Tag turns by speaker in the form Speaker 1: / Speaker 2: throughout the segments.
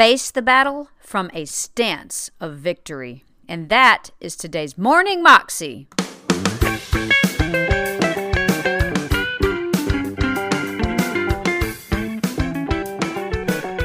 Speaker 1: face the battle from a stance of victory. And that is today's Morning Moxie.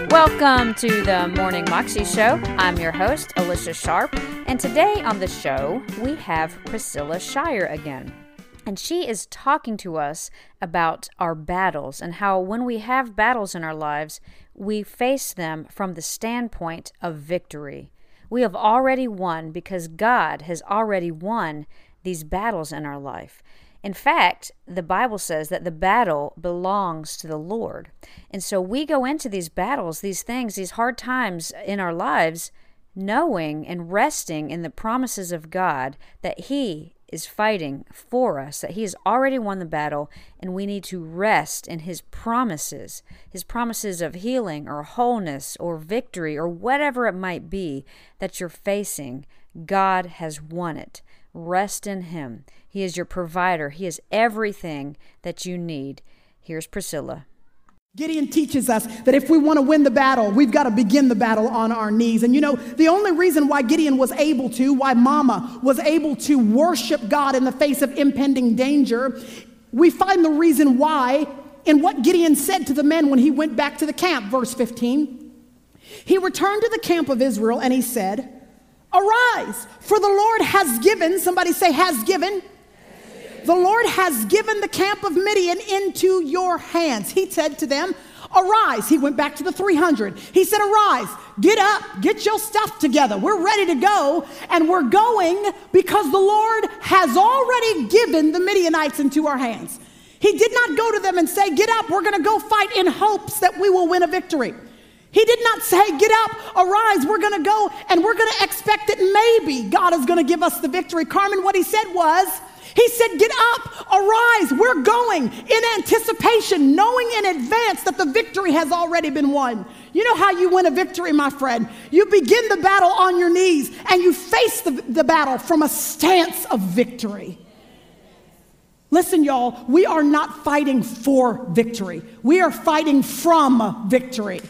Speaker 1: Welcome to the Morning Moxie Show. I'm your host, Alicia Sharp, and today on the show we have Priscilla Shirer again. And she is talking to us about our battles and how when we have battles in our lives, we face them from the standpoint of victory. We have already won because God has already won these battles in our life. In fact, the Bible says that the battle belongs to the Lord. And so we go into these battles, these things, these hard times in our lives, knowing and resting in the promises of God that He is fighting for us, that He has already won the battle, and we need to rest in His promises, His promises of healing or wholeness or victory or whatever it might be that you're facing. God has won it. Rest in Him. He is your provider, He is everything that you need. Here's Priscilla.
Speaker 2: Gideon teaches us that if we want to win the battle, we've got to begin the battle on our knees. And you know, the only reason why Gideon was able to, why Mama was able to worship God in the face of impending danger, we find the reason why in what Gideon said to the men when he went back to the camp, verse 15. He returned to the camp of Israel and he said, Arise, for the Lord has given, somebody say, has given. The Lord has given the camp of Midian into your hands. He said to them, Arise. He went back to the 300. He said, Arise, get up, get your stuff together. We're ready to go, and we're going because the Lord has already given the Midianites into our hands. He did not go to them and say, Get up, we're going to go fight in hopes that we will win a victory. He did not say, Get up, arise, we're going to go, and we're going to expect that maybe God is going to give us the victory. Carmen, what he said was, he said, Get up, arise, we're going in anticipation, knowing in advance that the victory has already been won. You know how you win a victory, my friend? You begin the battle on your knees and you face the, the battle from a stance of victory. Listen, y'all, we are not fighting for victory, we are fighting from victory.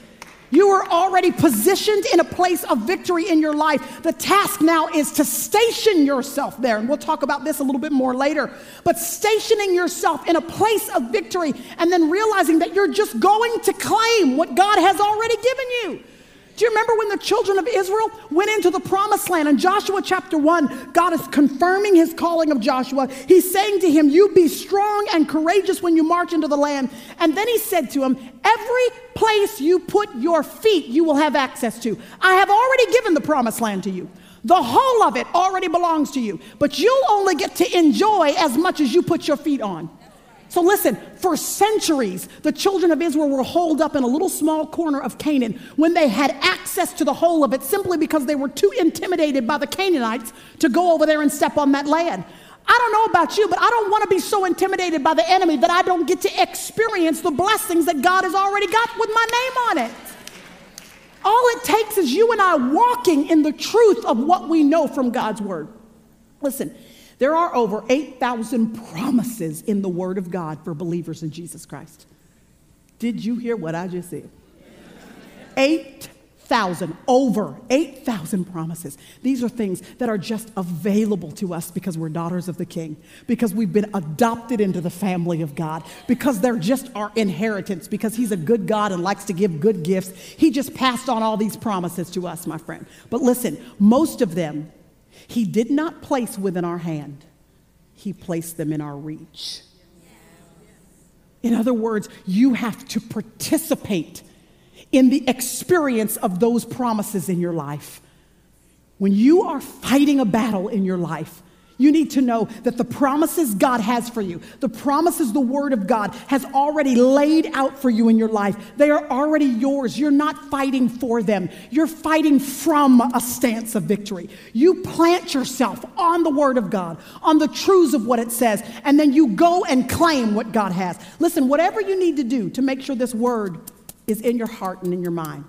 Speaker 2: You are already positioned in a place of victory in your life. The task now is to station yourself there. And we'll talk about this a little bit more later. But stationing yourself in a place of victory and then realizing that you're just going to claim what God has already given you. Do you remember when the children of Israel went into the promised land? In Joshua chapter 1, God is confirming his calling of Joshua. He's saying to him, You be strong and courageous when you march into the land. And then he said to him, Every place you put your feet, you will have access to. I have already given the promised land to you. The whole of it already belongs to you, but you'll only get to enjoy as much as you put your feet on. So listen, for centuries, the children of Israel were holed up in a little small corner of Canaan when they had access to the whole of it simply because they were too intimidated by the Canaanites to go over there and step on that land. I don't know about you, but I don't want to be so intimidated by the enemy that I don't get to experience the blessings that God has already got with my name on it. All it takes is you and I walking in the truth of what we know from God's word. Listen, there are over 8,000 promises in the Word of God for believers in Jesus Christ. Did you hear what I just said? 8,000, over 8,000 promises. These are things that are just available to us because we're daughters of the King, because we've been adopted into the family of God, because they're just our inheritance, because He's a good God and likes to give good gifts. He just passed on all these promises to us, my friend. But listen, most of them he did not place within our hand, He placed them in our reach. In other words, you have to participate in the experience of those promises in your life. When you are fighting a battle in your life, you need to know that the promises God has for you, the promises the Word of God has already laid out for you in your life, they are already yours. You're not fighting for them, you're fighting from a stance of victory. You plant yourself on the Word of God, on the truths of what it says, and then you go and claim what God has. Listen, whatever you need to do to make sure this Word is in your heart and in your mind,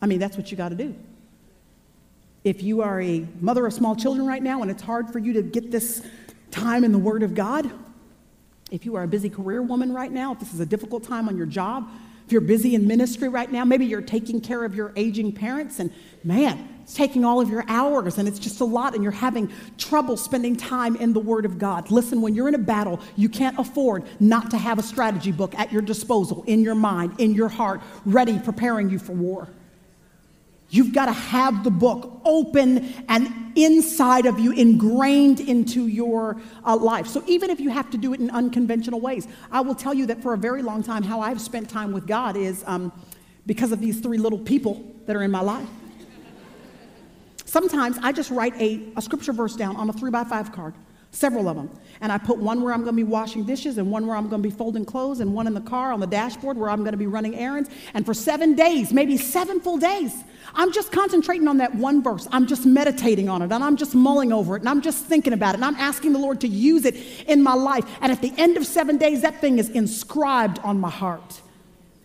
Speaker 2: I mean, that's what you got to do. If you are a mother of small children right now and it's hard for you to get this time in the Word of God, if you are a busy career woman right now, if this is a difficult time on your job, if you're busy in ministry right now, maybe you're taking care of your aging parents, and man, it's taking all of your hours and it's just a lot, and you're having trouble spending time in the Word of God. Listen, when you're in a battle, you can't afford not to have a strategy book at your disposal, in your mind, in your heart, ready, preparing you for war. You've got to have the book open and inside of you, ingrained into your uh, life. So, even if you have to do it in unconventional ways, I will tell you that for a very long time, how I've spent time with God is um, because of these three little people that are in my life. Sometimes I just write a, a scripture verse down on a three by five card, several of them. And I put one where I'm going to be washing dishes, and one where I'm going to be folding clothes, and one in the car on the dashboard where I'm going to be running errands. And for seven days, maybe seven full days, I'm just concentrating on that one verse. I'm just meditating on it, and I'm just mulling over it, and I'm just thinking about it, and I'm asking the Lord to use it in my life. And at the end of seven days, that thing is inscribed on my heart.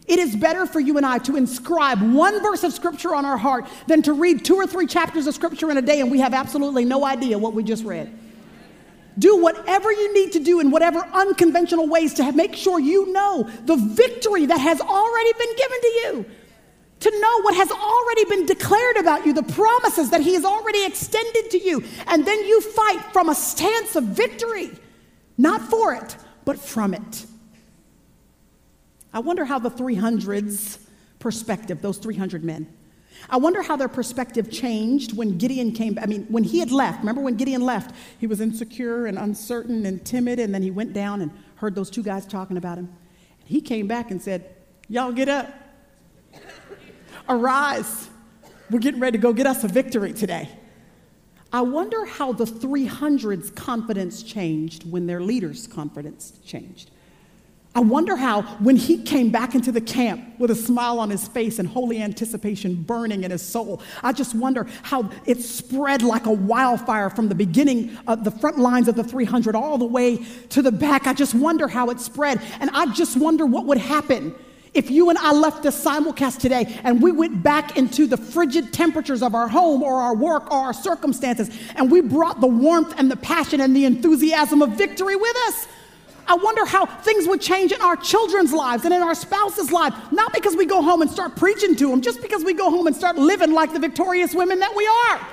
Speaker 2: It is better for you and I to inscribe one verse of scripture on our heart than to read two or three chapters of scripture in a day and we have absolutely no idea what we just read. Do whatever you need to do in whatever unconventional ways to make sure you know the victory that has already been given to you. To know what has already been declared about you, the promises that He has already extended to you. And then you fight from a stance of victory, not for it, but from it. I wonder how the 300s perspective, those 300 men, I wonder how their perspective changed when Gideon came. I mean, when he had left, remember when Gideon left, he was insecure and uncertain and timid, and then he went down and heard those two guys talking about him. And he came back and said, Y'all get up. Arise. We're getting ready to go get us a victory today. I wonder how the 300's confidence changed when their leader's confidence changed. I wonder how, when he came back into the camp with a smile on his face and holy anticipation burning in his soul, I just wonder how it spread like a wildfire from the beginning of the front lines of the 300 all the way to the back. I just wonder how it spread. And I just wonder what would happen if you and I left this simulcast today and we went back into the frigid temperatures of our home or our work or our circumstances and we brought the warmth and the passion and the enthusiasm of victory with us. I wonder how things would change in our children's lives and in our spouses' lives. Not because we go home and start preaching to them, just because we go home and start living like the victorious women that we are.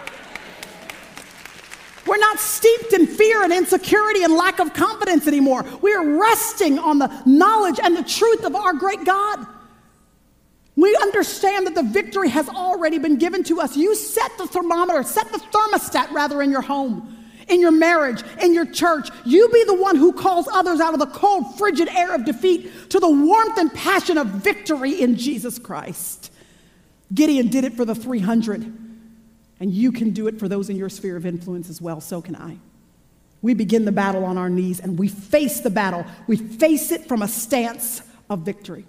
Speaker 2: We're not steeped in fear and insecurity and lack of confidence anymore. We are resting on the knowledge and the truth of our great God. We understand that the victory has already been given to us. You set the thermometer, set the thermostat rather in your home in your marriage, in your church. You be the one who calls others out of the cold, frigid air of defeat to the warmth and passion of victory in Jesus Christ. Gideon did it for the 300, and you can do it for those in your sphere of influence as well. So can I. We begin the battle on our knees and we face the battle. We face it from a stance of victory.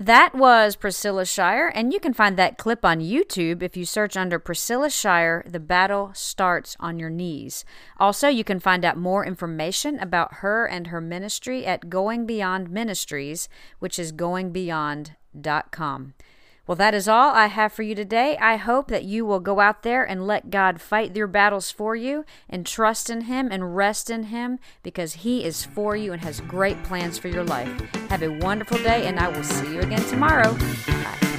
Speaker 1: That was Priscilla Shirer, and you can find that clip on YouTube if you search under Priscilla Shirer, The Battle Starts on Your Knees. Also, you can find out more information about her and her ministry at Going Beyond Ministries, which is goingbeyond.com. Well, that is all I have for you today. I hope that you will go out there and let God fight your battles for you and trust in Him and rest in Him because He is for you and has great plans for your life. Have a wonderful day, and I will see you again tomorrow. Bye.